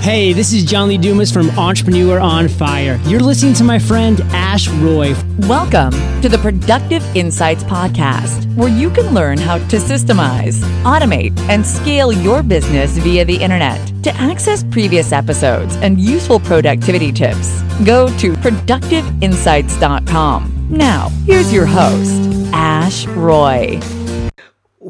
Hey, this is John Lee Dumas from Entrepreneur on Fire. You're listening to my friend Ash Roy. Welcome to the Productive Insights Podcast, where you can learn how to systemize, automate, and scale your business via the internet. To access previous episodes and useful productivity tips, go to productiveinsights.com. Now, here's your host, Ash Roy.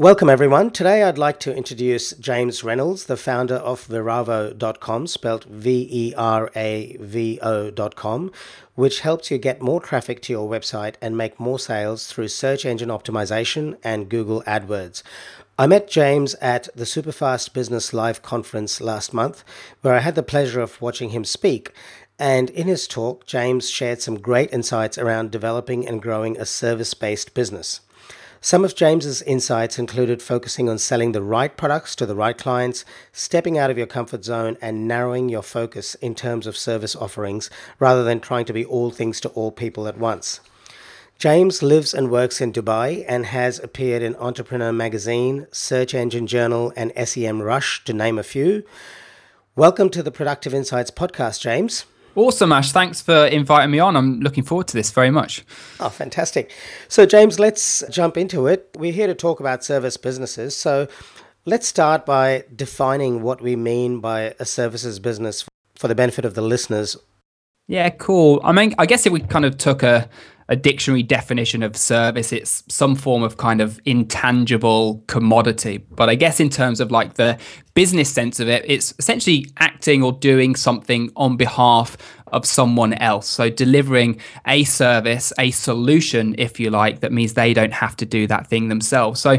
Welcome, everyone. Today I'd like to introduce James Reynolds, the founder of Veravo.com, spelled V E R A V O.com, which helps you get more traffic to your website and make more sales through search engine optimization and Google AdWords. I met James at the Superfast Business Live conference last month, where I had the pleasure of watching him speak. And in his talk, James shared some great insights around developing and growing a service based business. Some of James's insights included focusing on selling the right products to the right clients, stepping out of your comfort zone, and narrowing your focus in terms of service offerings rather than trying to be all things to all people at once. James lives and works in Dubai and has appeared in Entrepreneur Magazine, Search Engine Journal, and SEMrush, to name a few. Welcome to the Productive Insights podcast, James. Awesome, Ash. Thanks for inviting me on. I'm looking forward to this very much. Oh, fantastic. So, James, let's jump into it. We're here to talk about service businesses. So, let's start by defining what we mean by a services business for the benefit of the listeners. Yeah, cool. I mean, I guess if we kind of took a, a dictionary definition of service, it's some form of kind of intangible commodity. But I guess in terms of like the business sense of it, it's essentially acting or doing something on behalf of someone else. So delivering a service, a solution, if you like, that means they don't have to do that thing themselves. So,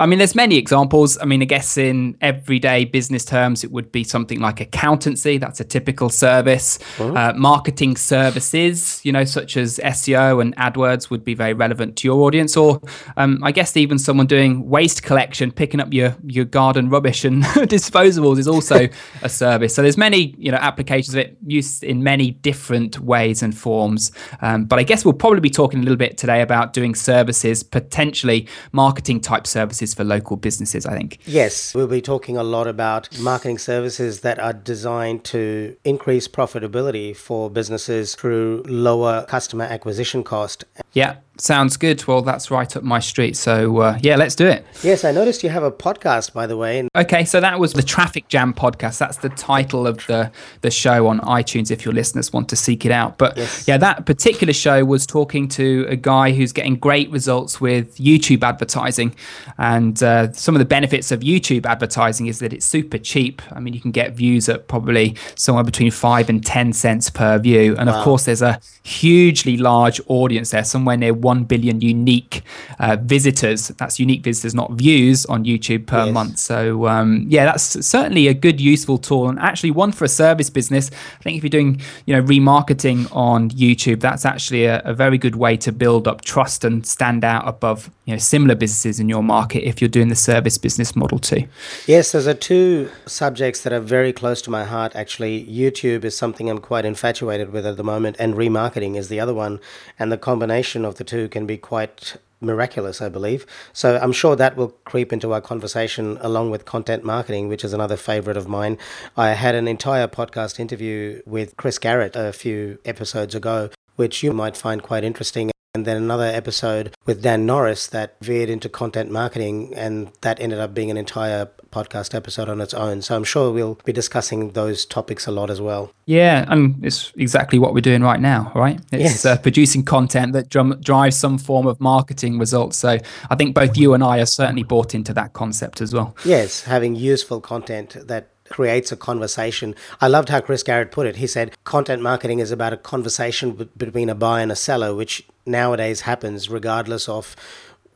I mean, there's many examples. I mean, I guess in everyday business terms, it would be something like accountancy. That's a typical service. Mm-hmm. Uh, marketing services, you know, such as SEO and AdWords would be very relevant to your audience. Or um, I guess even someone doing waste collection, picking up your, your garden rubbish and disposables is also a service. So there's many, you know, applications of it used in many different ways and forms. Um, but I guess we'll probably be talking a little bit today about doing services, potentially marketing type services for local businesses, I think. Yes, we'll be talking a lot about marketing services that are designed to increase profitability for businesses through lower customer acquisition cost. Yeah. Sounds good. Well, that's right up my street. So, uh, yeah, let's do it. Yes, I noticed you have a podcast, by the way. Okay, so that was the Traffic Jam podcast. That's the title of the, the show on iTunes if your listeners want to seek it out. But yes. yeah, that particular show was talking to a guy who's getting great results with YouTube advertising. And uh, some of the benefits of YouTube advertising is that it's super cheap. I mean, you can get views at probably somewhere between five and 10 cents per view. And wow. of course, there's a hugely large audience there, somewhere near 1 billion unique uh, visitors. That's unique visitors, not views on YouTube per yes. month. So, um, yeah, that's certainly a good, useful tool and actually one for a service business. I think if you're doing, you know, remarketing on YouTube, that's actually a, a very good way to build up trust and stand out above, you know, similar businesses in your market if you're doing the service business model too. Yes, those are two subjects that are very close to my heart. Actually, YouTube is something I'm quite infatuated with at the moment, and remarketing is the other one. And the combination of the two can be quite miraculous, I believe. So I'm sure that will creep into our conversation along with content marketing, which is another favorite of mine. I had an entire podcast interview with Chris Garrett a few episodes ago, which you might find quite interesting and then another episode with Dan Norris that veered into content marketing, and that ended up being an entire podcast episode on its own. So I'm sure we'll be discussing those topics a lot as well. Yeah, and it's exactly what we're doing right now, right? It's yes. uh, producing content that drum- drives some form of marketing results. So I think both you and I are certainly bought into that concept as well. Yes, having useful content that creates a conversation. I loved how Chris Garrett put it. He said content marketing is about a conversation b- between a buyer and a seller, which nowadays happens regardless of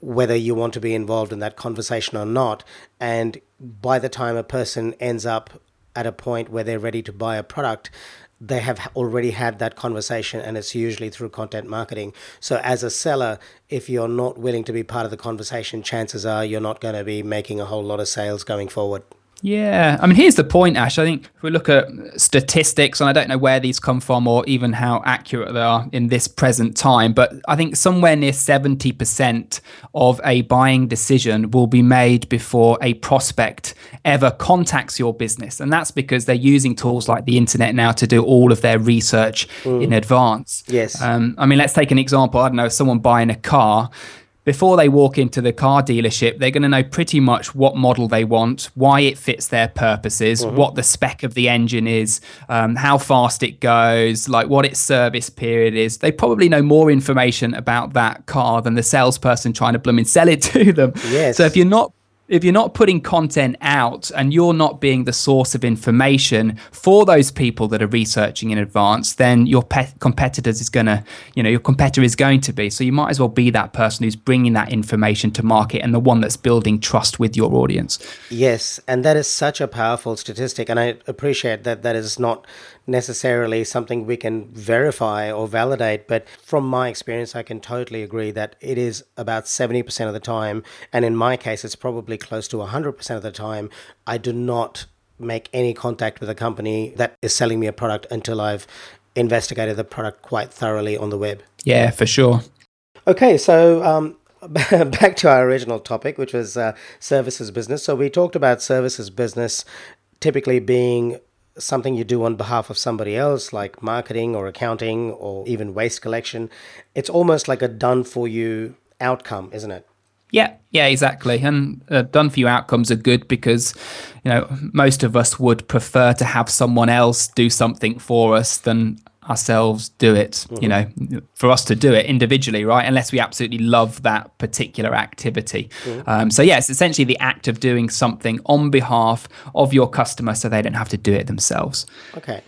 whether you want to be involved in that conversation or not. And by the time a person ends up at a point where they're ready to buy a product, they have already had that conversation and it's usually through content marketing. So, as a seller, if you're not willing to be part of the conversation, chances are you're not going to be making a whole lot of sales going forward. Yeah, I mean, here's the point, Ash. I think if we look at statistics, and I don't know where these come from or even how accurate they are in this present time, but I think somewhere near 70% of a buying decision will be made before a prospect ever contacts your business. And that's because they're using tools like the internet now to do all of their research mm. in advance. Yes. Um, I mean, let's take an example. I don't know, someone buying a car before they walk into the car dealership, they're going to know pretty much what model they want, why it fits their purposes, mm-hmm. what the spec of the engine is, um, how fast it goes, like what its service period is. They probably know more information about that car than the salesperson trying to blooming sell it to them. Yes. So if you're not if you're not putting content out and you're not being the source of information for those people that are researching in advance, then your pe- competitors is going to, you know, your competitor is going to be. So you might as well be that person who's bringing that information to market and the one that's building trust with your audience. Yes, and that is such a powerful statistic, and I appreciate that that is not necessarily something we can verify or validate, but from my experience, I can totally agree that it is about 70% of the time, and in my case, it's probably close to 100% of the time, I do not make any contact with a company that is selling me a product until I've investigated the product quite thoroughly on the web. Yeah, for sure. Okay, so um, back to our original topic, which was uh, services business. So we talked about services business typically being something you do on behalf of somebody else, like marketing or accounting or even waste collection. It's almost like a done for you outcome, isn't it? Yeah, yeah, exactly. And uh, done for you outcomes are good because, you know, most of us would prefer to have someone else do something for us than ourselves do it mm-hmm. you know for us to do it individually right unless we absolutely love that particular activity mm-hmm. um, so yeah essentially the act of doing something on behalf of your customer so they don't have to do it themselves okay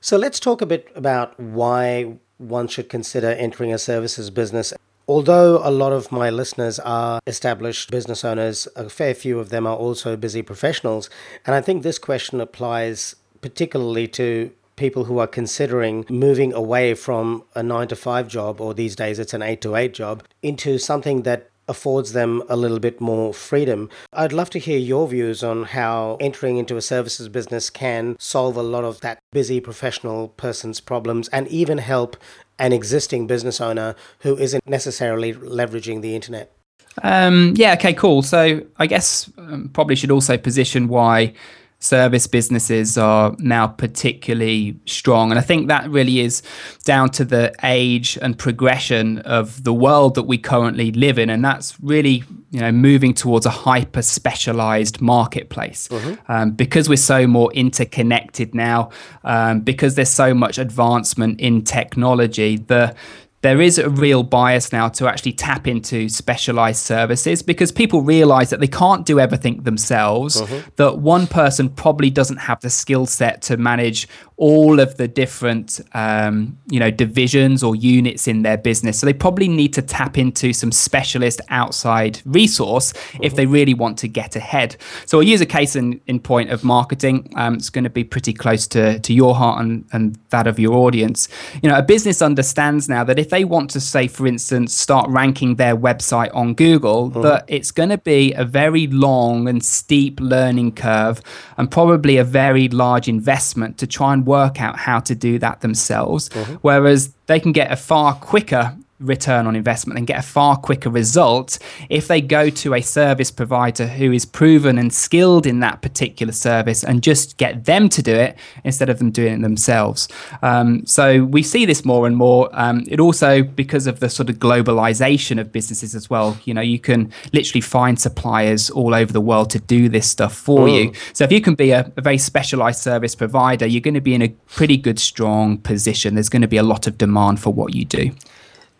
so let's talk a bit about why one should consider entering a services business Although a lot of my listeners are established business owners, a fair few of them are also busy professionals. And I think this question applies particularly to people who are considering moving away from a nine to five job, or these days it's an eight to eight job, into something that affords them a little bit more freedom. I'd love to hear your views on how entering into a services business can solve a lot of that busy professional person's problems and even help an existing business owner who isn't necessarily leveraging the internet. Um, yeah, okay, cool. So I guess um, probably should also position why service businesses are now particularly strong. And I think that really is down to the age and progression of the world that we currently live in. And that's really, you know, moving towards a hyper specialized marketplace. Mm-hmm. Um, because we're so more interconnected now, um, because there's so much advancement in technology, the there is a real bias now to actually tap into specialized services because people realize that they can't do everything themselves, uh-huh. that one person probably doesn't have the skill set to manage all of the different um, you know divisions or units in their business so they probably need to tap into some specialist outside resource uh-huh. if they really want to get ahead so i'll use a case in, in point of marketing um, it's going to be pretty close to, to your heart and, and that of your audience you know a business understands now that if they want to say for instance start ranking their website on google uh-huh. that it's going to be a very long and steep learning curve and probably a very large investment to try and work out how to do that themselves. Mm-hmm. Whereas they can get a far quicker return on investment and get a far quicker result if they go to a service provider who is proven and skilled in that particular service and just get them to do it instead of them doing it themselves. Um, so we see this more and more. Um, it also because of the sort of globalization of businesses as well. You know, you can literally find suppliers all over the world to do this stuff for mm. you. So if you can be a, a very specialized service provider, you're going to be in a pretty good, strong position. There's going to be a lot of demand for what you do.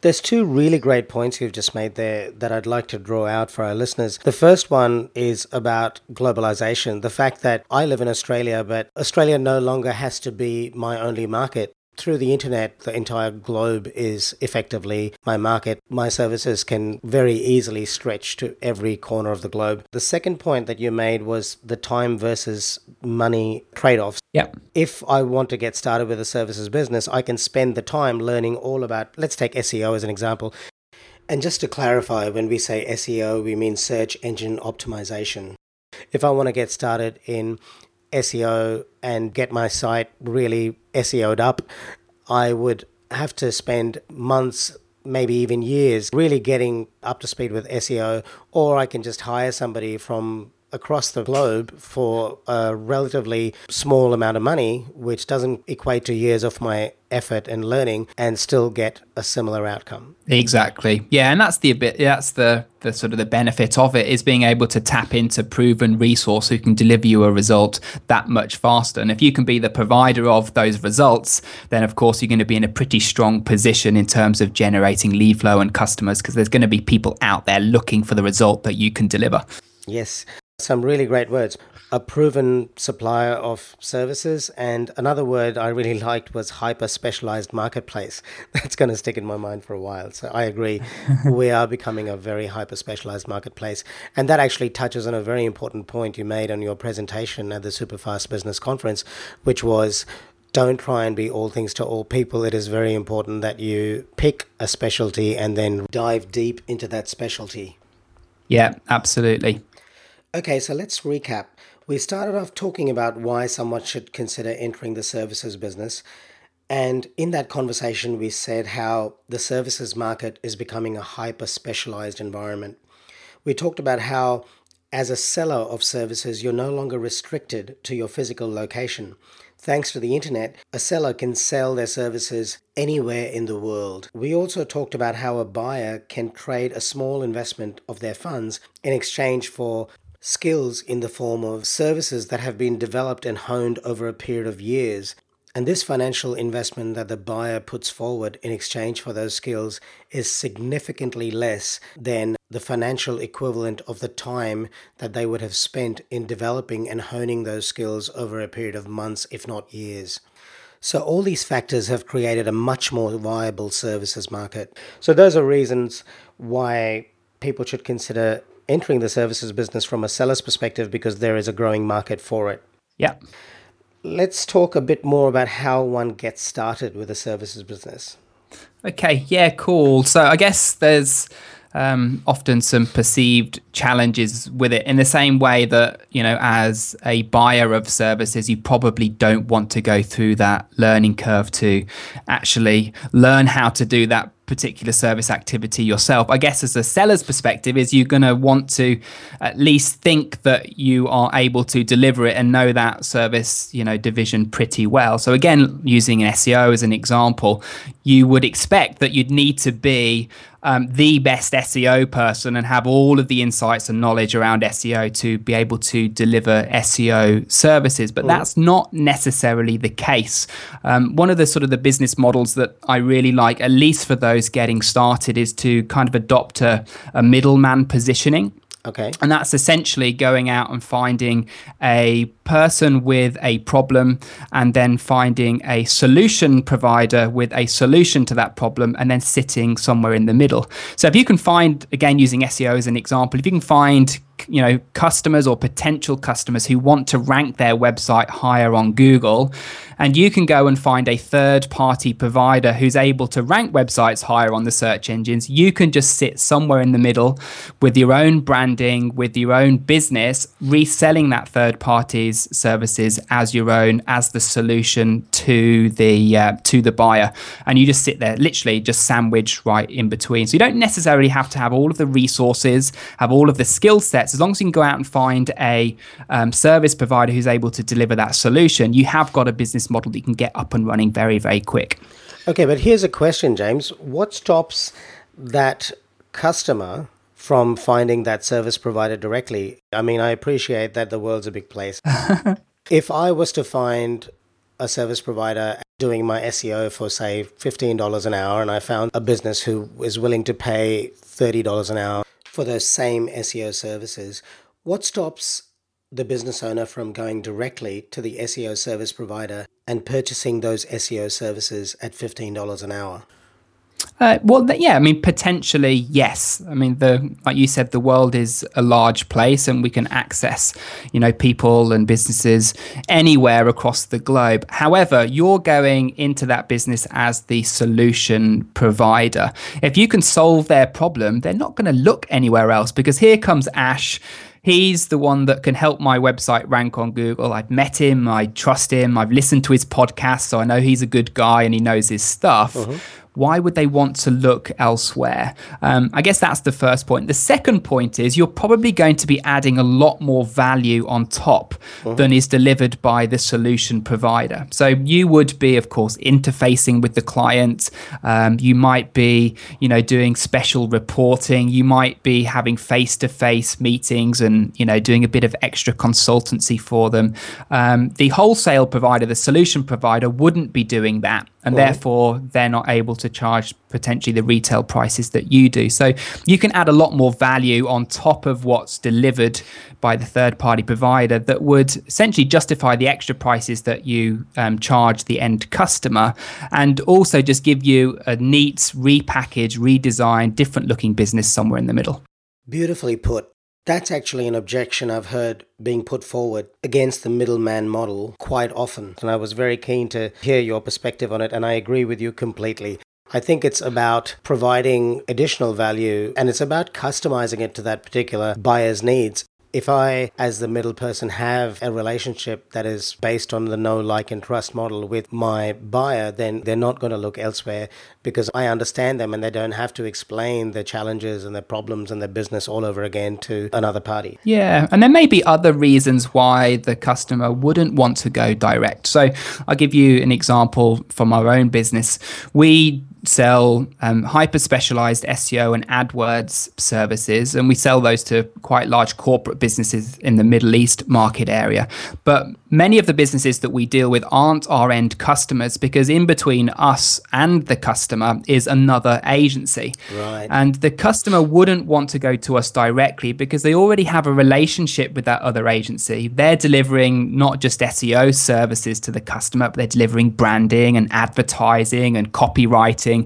There's two really great points you've just made there that I'd like to draw out for our listeners. The first one is about globalization, the fact that I live in Australia, but Australia no longer has to be my only market through the internet, the entire globe is effectively my market. My services can very easily stretch to every corner of the globe. The second point that you made was the time versus money trade offs. Yeah. If I want to get started with a services business, I can spend the time learning all about, let's take SEO as an example. And just to clarify, when we say SEO, we mean search engine optimization. If I want to get started in SEO and get my site really SEO'd up, I would have to spend months, maybe even years, really getting up to speed with SEO, or I can just hire somebody from across the globe for a relatively small amount of money, which doesn't equate to years of my effort and learning, and still get a similar outcome. Exactly. Yeah, and that's the bit. That's the the sort of the benefit of it is being able to tap into proven resource who can deliver you a result that much faster. And if you can be the provider of those results, then of course you're going to be in a pretty strong position in terms of generating lead flow and customers because there's going to be people out there looking for the result that you can deliver. Yes. Some really great words. A proven supplier of services. And another word I really liked was hyper specialized marketplace. That's going to stick in my mind for a while. So I agree. we are becoming a very hyper specialized marketplace. And that actually touches on a very important point you made on your presentation at the Superfast Business Conference, which was don't try and be all things to all people. It is very important that you pick a specialty and then dive deep into that specialty. Yeah, absolutely. Okay, so let's recap. We started off talking about why someone should consider entering the services business. And in that conversation, we said how the services market is becoming a hyper specialized environment. We talked about how, as a seller of services, you're no longer restricted to your physical location. Thanks to the internet, a seller can sell their services anywhere in the world. We also talked about how a buyer can trade a small investment of their funds in exchange for skills in the form of services that have been developed and honed over a period of years. And this financial investment that the buyer puts forward in exchange for those skills is significantly less than the financial equivalent of the time that they would have spent in developing and honing those skills over a period of months, if not years. So, all these factors have created a much more viable services market. So, those are reasons why people should consider entering the services business from a seller's perspective because there is a growing market for it. Yeah. Let's talk a bit more about how one gets started with a services business. Okay, yeah, cool. So I guess there's um, often some perceived challenges with it in the same way that you know as a buyer of services you probably don't want to go through that learning curve to actually learn how to do that particular service activity yourself. I guess as a seller's perspective is you're going to want to at least think that you are able to deliver it and know that service, you know, division pretty well. So again, using an SEO as an example, you would expect that you'd need to be um, the best SEO person and have all of the insights and knowledge around SEO to be able to deliver SEO services. But mm. that's not necessarily the case. Um, one of the sort of the business models that I really like, at least for those getting started, is to kind of adopt a, a middleman positioning. Okay. And that's essentially going out and finding a person with a problem and then finding a solution provider with a solution to that problem and then sitting somewhere in the middle. So if you can find, again, using SEO as an example, if you can find you know customers or potential customers who want to rank their website higher on Google and you can go and find a third party provider who's able to rank websites higher on the search engines you can just sit somewhere in the middle with your own branding with your own business reselling that third party's services as your own as the solution to the uh, to the buyer and you just sit there literally just sandwiched right in between so you don't necessarily have to have all of the resources have all of the skill sets as long as you can go out and find a um, service provider who's able to deliver that solution, you have got a business model that you can get up and running very, very quick. Okay, but here's a question, James. What stops that customer from finding that service provider directly? I mean, I appreciate that the world's a big place. if I was to find a service provider doing my SEO for, say, $15 an hour, and I found a business who is willing to pay $30 an hour for those same SEO services, what stops the business owner from going directly to the SEO service provider and purchasing those SEO services at $15 an hour? Uh, well, yeah, I mean, potentially, yes. I mean, the like you said, the world is a large place, and we can access, you know, people and businesses anywhere across the globe. However, you're going into that business as the solution provider. If you can solve their problem, they're not going to look anywhere else because here comes Ash he's the one that can help my website rank on Google. I've met him, I trust him, I've listened to his podcast, so I know he's a good guy and he knows his stuff. Uh-huh why would they want to look elsewhere? Um, I guess that's the first point. The second point is you're probably going to be adding a lot more value on top uh-huh. than is delivered by the solution provider. So you would be, of course, interfacing with the client. Um, you might be, you know, doing special reporting. You might be having face-to-face meetings and, you know, doing a bit of extra consultancy for them. Um, the wholesale provider, the solution provider, wouldn't be doing that and right. therefore they're not able to charge potentially the retail prices that you do. So you can add a lot more value on top of what's delivered by the third party provider that would essentially justify the extra prices that you um, charge the end customer and also just give you a neat, repackaged, redesigned, different looking business somewhere in the middle. Beautifully put. That's actually an objection I've heard being put forward against the middleman model quite often. And I was very keen to hear your perspective on it, and I agree with you completely. I think it's about providing additional value and it's about customizing it to that particular buyer's needs if I, as the middle person, have a relationship that is based on the know, like, and trust model with my buyer, then they're not going to look elsewhere because I understand them and they don't have to explain their challenges and their problems and their business all over again to another party. Yeah. And there may be other reasons why the customer wouldn't want to go direct. So I'll give you an example from our own business. We sell um, hyper specialized SEO and AdWords services, and we sell those to quite large corporate businesses in the Middle East market area. But many of the businesses that we deal with aren't our end customers because in between us and the customer is another agency. Right. And the customer wouldn't want to go to us directly because they already have a relationship with that other agency. They're delivering not just SEO services to the customer, but they're delivering branding and advertising and copywriting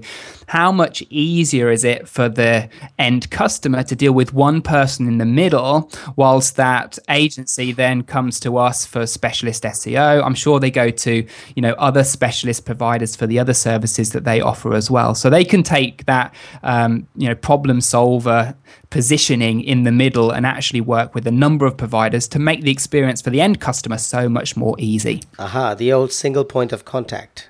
how much easier is it for the end customer to deal with one person in the middle whilst that agency then comes to us for specialist SEO I'm sure they go to you know other specialist providers for the other services that they offer as well so they can take that um, you know problem solver positioning in the middle and actually work with a number of providers to make the experience for the end customer so much more easy. Aha, the old single point of contact.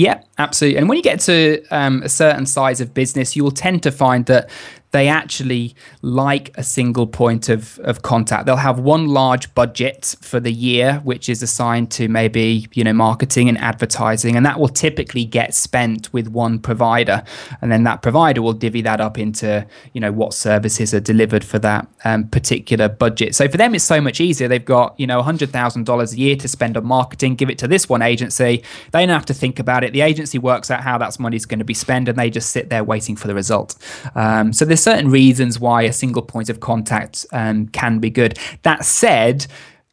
Yeah, absolutely. And when you get to um, a certain size of business, you will tend to find that they actually like a single point of, of contact. They'll have one large budget for the year, which is assigned to maybe, you know, marketing and advertising. And that will typically get spent with one provider. And then that provider will divvy that up into, you know, what services are delivered for that um, particular budget. So for them, it's so much easier. They've got, you know, $100,000 a year to spend on marketing, give it to this one agency. They don't have to think about it. The agency works out how that money is going to be spent and they just sit there waiting for the result. Um, so there's certain reasons why a single point of contact um, can be good. That said,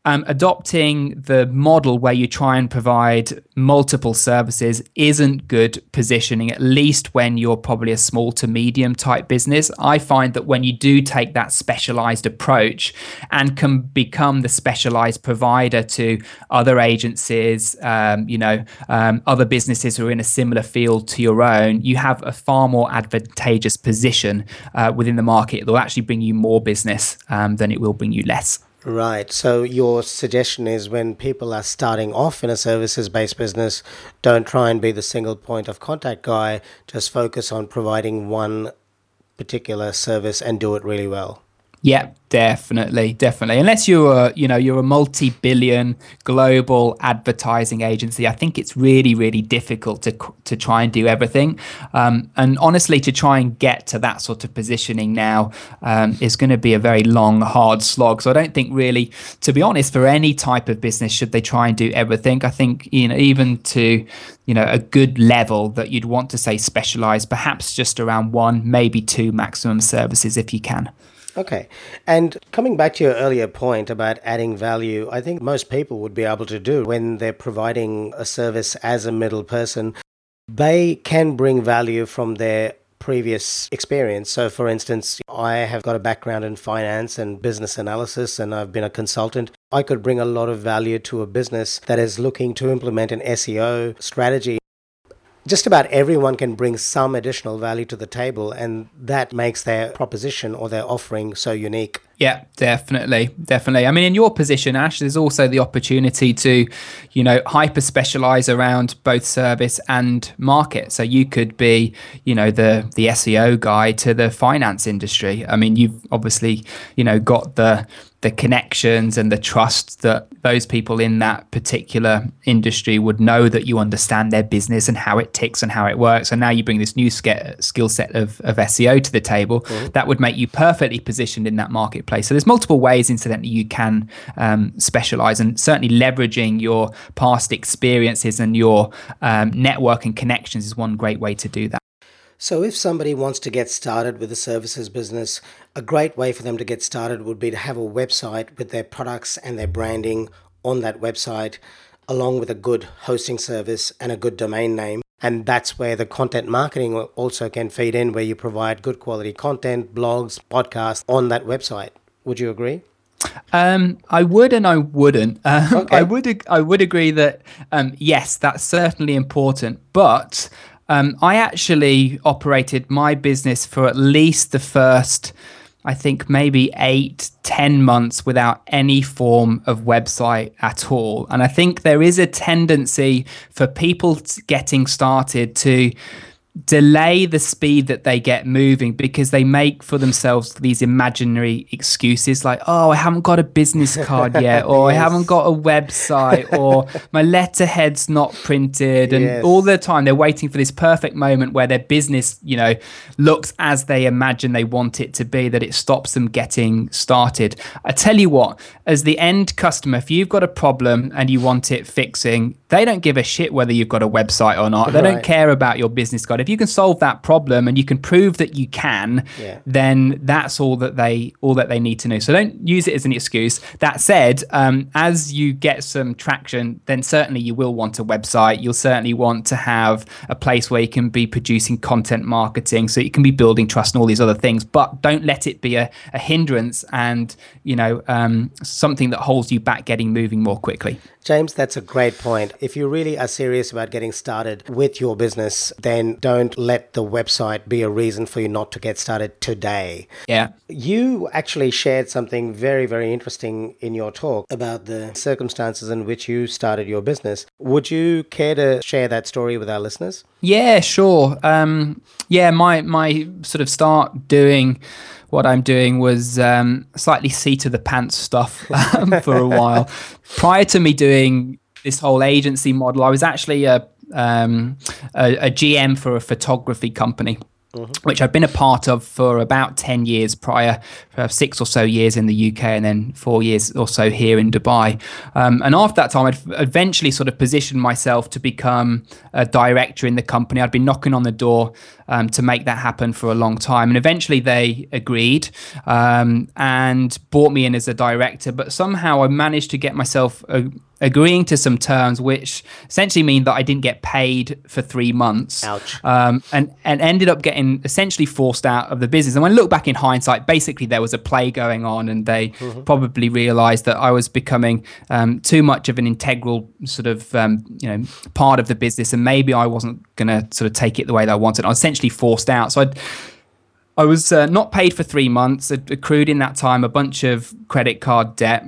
um, adopting the model where you try and provide multiple services isn't good positioning, at least when you're probably a small to medium type business. I find that when you do take that specialized approach and can become the specialized provider to other agencies, um, you know, um, other businesses who are in a similar field to your own, you have a far more advantageous position uh, within the market. It will actually bring you more business um, than it will bring you less. Right. So your suggestion is when people are starting off in a services based business, don't try and be the single point of contact guy, just focus on providing one particular service and do it really well. Yeah, definitely, definitely. Unless you're, a, you know, you're a multi-billion global advertising agency, I think it's really, really difficult to to try and do everything. Um, and honestly, to try and get to that sort of positioning now um, is going to be a very long, hard slog. So I don't think really, to be honest, for any type of business, should they try and do everything. I think you know, even to you know a good level that you'd want to say specialize, perhaps just around one, maybe two maximum services if you can. Okay. And coming back to your earlier point about adding value, I think most people would be able to do when they're providing a service as a middle person. They can bring value from their previous experience. So, for instance, I have got a background in finance and business analysis, and I've been a consultant. I could bring a lot of value to a business that is looking to implement an SEO strategy just about everyone can bring some additional value to the table, and that makes their proposition or their offering so unique. Yeah, definitely. Definitely. I mean, in your position, Ash, there's also the opportunity to, you know, hyper specialize around both service and market. So you could be, you know, the the SEO guy to the finance industry. I mean, you've obviously, you know, got the the connections and the trust that those people in that particular industry would know that you understand their business and how it ticks and how it works. And now you bring this new skill set of, of SEO to the table mm-hmm. that would make you perfectly positioned in that marketplace. So there's multiple ways, incidentally, you can um, specialize and certainly leveraging your past experiences and your um, network and connections is one great way to do that. So, if somebody wants to get started with a services business, a great way for them to get started would be to have a website with their products and their branding on that website, along with a good hosting service and a good domain name. And that's where the content marketing also can feed in, where you provide good quality content, blogs, podcasts on that website. Would you agree? Um, I would and I wouldn't. Um, okay. I would. I would agree that um, yes, that's certainly important, but um, I actually operated my business for at least the first, I think maybe eight, ten months without any form of website at all. And I think there is a tendency for people getting started to delay the speed that they get moving because they make for themselves these imaginary excuses like oh i haven't got a business card yet or yes. i haven't got a website or my letterhead's not printed and yes. all the time they're waiting for this perfect moment where their business you know looks as they imagine they want it to be that it stops them getting started i tell you what as the end customer if you've got a problem and you want it fixing they don't give a shit whether you've got a website or not they right. don't care about your business card if you can solve that problem and you can prove that you can, yeah. then that's all that they all that they need to know. So don't use it as an excuse. That said, um, as you get some traction, then certainly you will want a website. You'll certainly want to have a place where you can be producing content marketing, so you can be building trust and all these other things. But don't let it be a, a hindrance and you know um, something that holds you back getting moving more quickly. James, that's a great point. If you really are serious about getting started with your business, then don't let the website be a reason for you not to get started today. Yeah. You actually shared something very, very interesting in your talk about the circumstances in which you started your business. Would you care to share that story with our listeners? Yeah, sure. Um, yeah, my my sort of start doing what I'm doing was um, slightly seat of the pants stuff um, for a while. Prior to me doing this whole agency model, I was actually a, um, a, a GM for a photography company. Mm-hmm. which I've been a part of for about 10 years prior, for six or so years in the UK, and then four years or so here in Dubai. Um, and after that time, I'd eventually sort of positioned myself to become a director in the company. I'd been knocking on the door um, to make that happen for a long time. And eventually they agreed um, and brought me in as a director. But somehow I managed to get myself a, agreeing to some terms which essentially mean that I didn't get paid for three months. Ouch. Um, and, and ended up getting essentially forced out of the business. And when I look back in hindsight, basically there was a play going on and they mm-hmm. probably realized that I was becoming um, too much of an integral sort of, um, you know, part of the business. And maybe I wasn't going to sort of take it the way that I wanted. I was essentially forced out. So I'd, I was uh, not paid for three months, accrued in that time a bunch of credit card debt,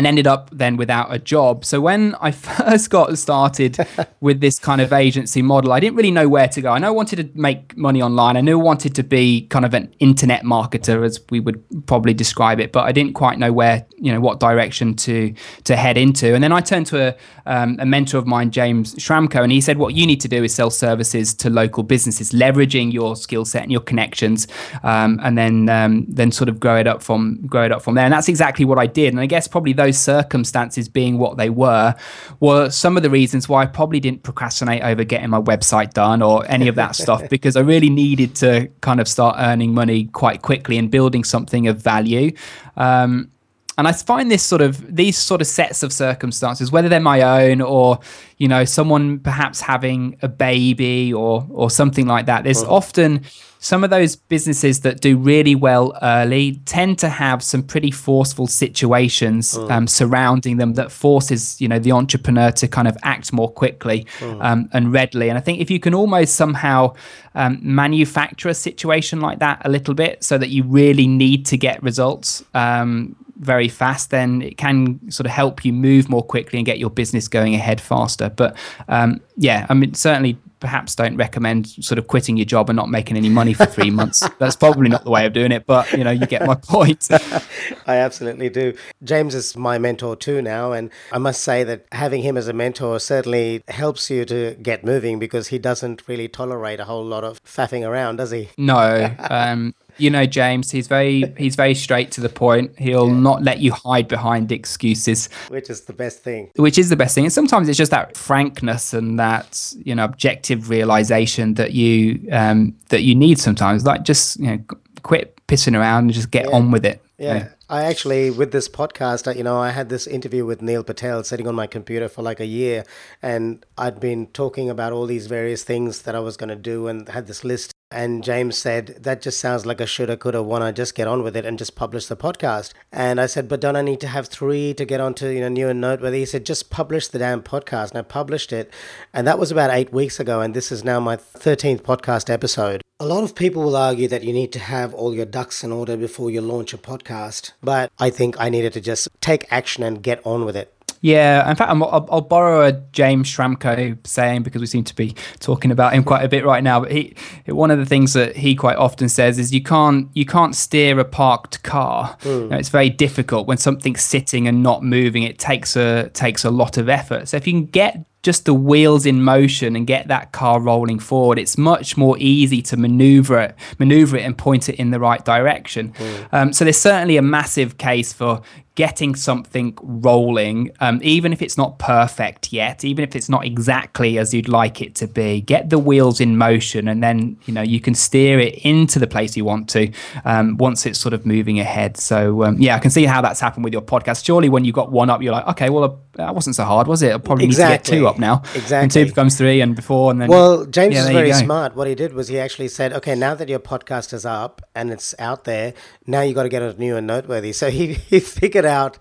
and ended up then without a job. So when I first got started with this kind of agency model, I didn't really know where to go. I know I wanted to make money online. I knew I wanted to be kind of an internet marketer, as we would probably describe it, but I didn't quite know where, you know, what direction to to head into. And then I turned to a, um, a mentor of mine, James Schramko, and he said, what you need to do is sell services to local businesses, leveraging your skill set and your connections, um, and then um, then sort of grow it up from grow it up from there. And that's exactly what I did. And I guess probably those circumstances being what they were, were some of the reasons why I probably didn't procrastinate over getting my website done or any of that stuff because I really needed to kind of start earning money quite quickly and building something of value. Um, and I find this sort of these sort of sets of circumstances, whether they're my own or you know someone perhaps having a baby or or something like that. There's oh. often some of those businesses that do really well early tend to have some pretty forceful situations mm. um, surrounding them that forces you know the entrepreneur to kind of act more quickly mm. um, and readily and i think if you can almost somehow um, manufacture a situation like that a little bit so that you really need to get results um, very fast, then it can sort of help you move more quickly and get your business going ahead faster. But um, yeah, I mean, certainly perhaps don't recommend sort of quitting your job and not making any money for three months. That's probably not the way of doing it, but you know, you get my point. I absolutely do. James is my mentor too now, and I must say that having him as a mentor certainly helps you to get moving because he doesn't really tolerate a whole lot of faffing around, does he? No. Um, you know James, he's very he's very straight to the point. He'll yeah. not let you hide behind excuses, which is the best thing. Which is the best thing. And sometimes it's just that frankness and that you know objective realization that you um, that you need sometimes. Like just you know quit pissing around and just get yeah. on with it. Yeah. yeah. I actually, with this podcast, you know, I had this interview with Neil Patel sitting on my computer for like a year, and I'd been talking about all these various things that I was going to do and had this list. And James said, That just sounds like a shoulda, coulda, wanna just get on with it and just publish the podcast. And I said, But don't I need to have three to get onto, you know, new and noteworthy? He said, Just publish the damn podcast. And I published it. And that was about eight weeks ago. And this is now my 13th podcast episode. A lot of people will argue that you need to have all your ducks in order before you launch a podcast. But I think I needed to just take action and get on with it. Yeah, in fact, i will I'll borrow a James Schramko saying because we seem to be talking about him quite a bit right now. But he, one of the things that he quite often says is you can't you can't steer a parked car. Mm. You know, it's very difficult when something's sitting and not moving. It takes a takes a lot of effort. So if you can get just the wheels in motion and get that car rolling forward, it's much more easy to maneuver it, maneuver it, and point it in the right direction. Mm. Um, so there's certainly a massive case for getting something rolling, um, even if it's not perfect yet, even if it's not exactly as you'd like it to be. Get the wheels in motion, and then you know you can steer it into the place you want to um, once it's sort of moving ahead. So um, yeah, I can see how that's happened with your podcast. Surely, when you got one up, you're like, okay, well, that wasn't so hard, was it? I probably exactly. need to get two up now. Exactly. And two becomes three, and before, and then. Well, James yeah, is very smart. What he did was he actually said, okay, now that your podcast is up and it's out there, now you got to get it new and noteworthy. So he he figured out.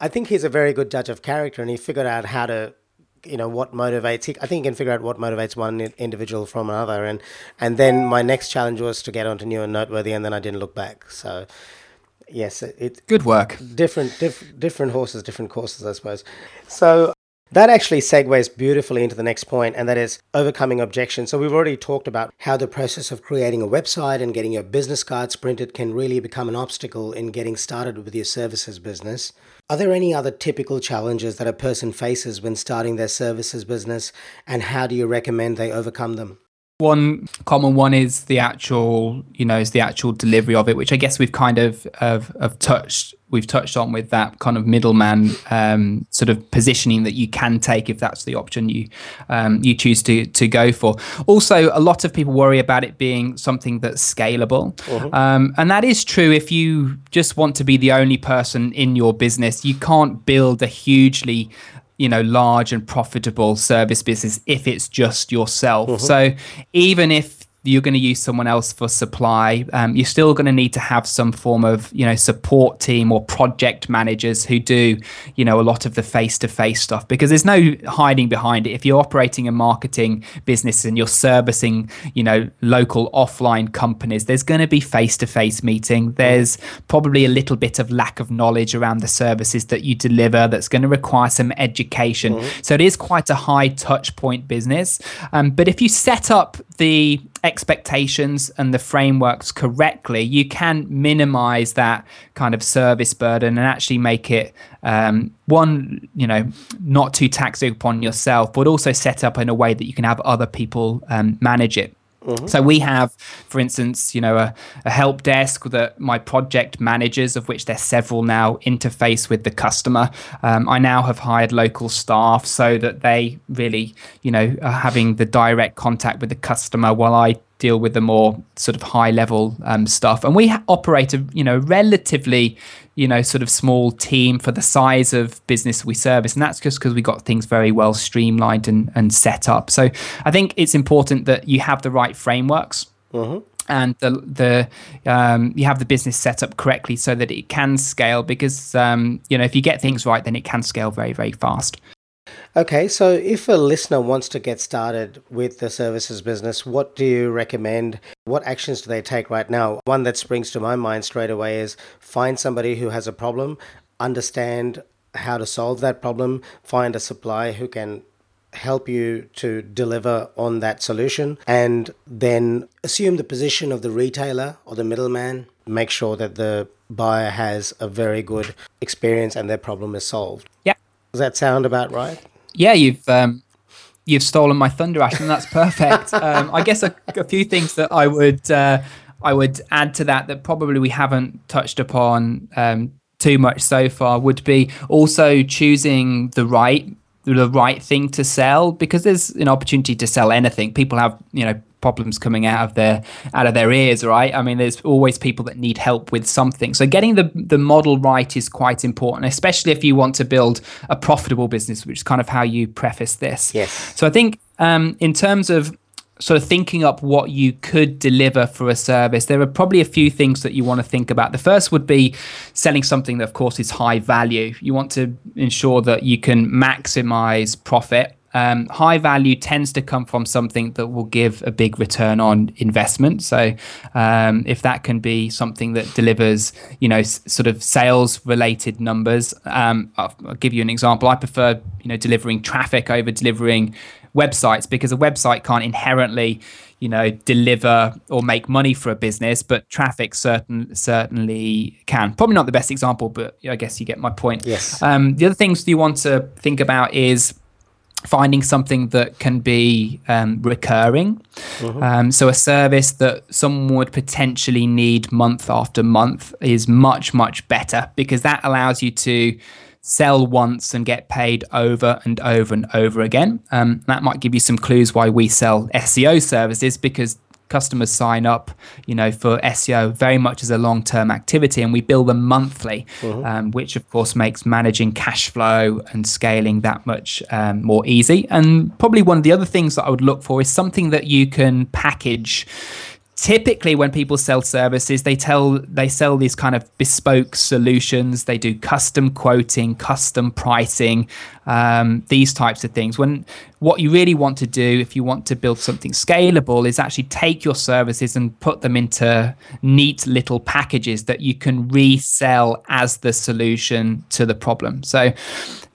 I think he's a very good judge of character, and he figured out how to you know what motivates he, i think he can figure out what motivates one individual from another and and then my next challenge was to get onto new and noteworthy and then i didn't look back so yes it, it good work different diff, different horses different courses i suppose so that actually segues beautifully into the next point, and that is overcoming objections. So, we've already talked about how the process of creating a website and getting your business cards printed can really become an obstacle in getting started with your services business. Are there any other typical challenges that a person faces when starting their services business, and how do you recommend they overcome them? One common one is the actual, you know, is the actual delivery of it, which I guess we've kind of have, have touched we've touched on with that kind of middleman um, sort of positioning that you can take if that's the option you um, you choose to to go for. Also, a lot of people worry about it being something that's scalable, uh-huh. um, and that is true. If you just want to be the only person in your business, you can't build a hugely you know large and profitable service business if it's just yourself mm-hmm. so even if you're going to use someone else for supply. Um, you're still going to need to have some form of, you know, support team or project managers who do, you know, a lot of the face-to-face stuff because there's no hiding behind it. If you're operating a marketing business and you're servicing, you know, local offline companies, there's going to be face-to-face meeting. There's probably a little bit of lack of knowledge around the services that you deliver that's going to require some education. Mm-hmm. So it is quite a high touch point business. Um, but if you set up the expectations and the frameworks correctly, you can minimize that kind of service burden and actually make it um, one, you know, not too taxing upon yourself, but also set up in a way that you can have other people um, manage it. Mm-hmm. So we have, for instance, you know, a, a, help desk that my project managers, of which there's several now, interface with the customer. Um, I now have hired local staff so that they really, you know, are having the direct contact with the customer while I deal with the more sort of high level um, stuff. And we operate a you know relatively you know sort of small team for the size of business we service, and that's just because we got things very well streamlined and, and set up. So I think it's important that you have the right frameworks. Mm-hmm and the the um, you have the business set up correctly so that it can scale because um, you know if you get things right then it can scale very very fast okay so if a listener wants to get started with the services business what do you recommend? What actions do they take right now? One that springs to my mind straight away is find somebody who has a problem understand how to solve that problem find a supplier who can help you to deliver on that solution and then assume the position of the retailer or the middleman make sure that the buyer has a very good experience and their problem is solved. Yeah does that sound about right? Yeah you've um you've stolen my thunder ash and that's perfect. Um i guess a, a, few things that i would uh i would add to that that probably we haven't touched upon um too much so far would be also choosing the right the right thing to sell because there's an opportunity to sell anything. People have, you know, problems coming out of their out of their ears, right? I mean, there's always people that need help with something. So getting the the model right is quite important, especially if you want to build a profitable business, which is kind of how you preface this. Yes. So I think um, in terms of sort of thinking up what you could deliver for a service, there are probably a few things that you want to think about. The first would be selling something that, of course, is high value. You want to ensure that you can maximize profit. Um, high value tends to come from something that will give a big return on investment. So, um, if that can be something that delivers, you know, s- sort of sales related numbers, um, I'll, I'll give you an example. I prefer, you know, delivering traffic over delivering websites because a website can't inherently you know deliver or make money for a business but traffic certain certainly can probably not the best example but i guess you get my point yes um, the other things you want to think about is finding something that can be um, recurring. Mm-hmm. Um, so a service that someone would potentially need month after month is much much better because that allows you to sell once and get paid over and over and over again. Um, that might give you some clues why we sell SEO services because customers sign up, you know, for SEO very much as a long-term activity, and we bill them monthly, mm-hmm. um, which of course makes managing cash flow and scaling that much um, more easy. And probably one of the other things that I would look for is something that you can package typically when people sell services they tell they sell these kind of bespoke solutions. They do custom quoting custom pricing um, these types of things. When what you really want to do if you want to build something scalable is actually take your services and put them into neat little packages that you can resell as the solution to the problem. So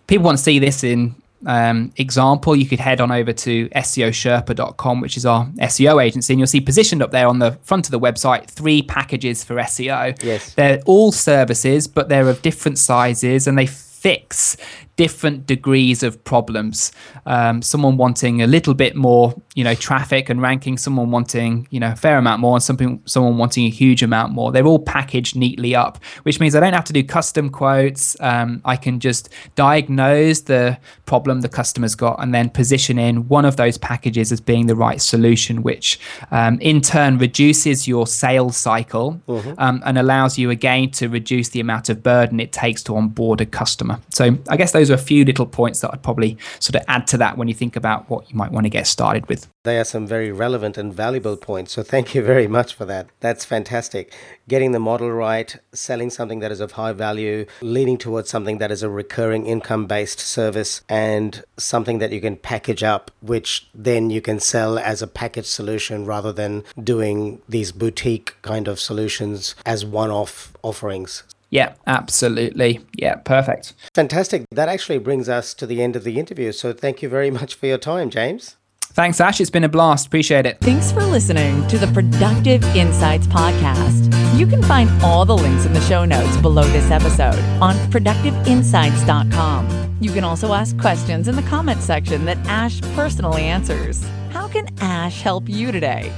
people want to see this in um, example, you could head on over to SEOsherpa.com, which is our SEO agency, and you'll see positioned up there on the front of the website three packages for SEO. Yes. They're all services, but they're of different sizes and they fix different degrees of problems. Um, someone wanting a little bit more, you know, traffic and ranking. Someone wanting, you know, a fair amount more, and something someone wanting a huge amount more. They're all packaged neatly up, which means I don't have to do custom quotes. Um, I can just diagnose the problem the customer's got and then position in one of those packages as being the right solution, which um, in turn reduces your sales cycle mm-hmm. Um, and allows you again to reduce the amount of burden it takes to onboard a customer. So I guess those those are a few little points that I'd probably sort of add to that when you think about what you might want to get started with. They are some very relevant and valuable points. So thank you very much for that. That's fantastic. Getting the model right, selling something that is of high value, leading towards something that is a recurring income based service, and something that you can package up, which then you can sell as a package solution rather than doing these boutique kind of solutions as one off offerings. Yeah, absolutely. Yeah, perfect. Fantastic. That actually brings us to the end of the interview. So thank you very much for your time, James. Thanks, Ash. It's been a blast. Appreciate it. Thanks for listening to the Productive Insights Podcast. You can find all the links in the show notes below this episode on productiveinsights.com. You can also ask questions in the comment section that Ash personally answers. How can Ash help you today?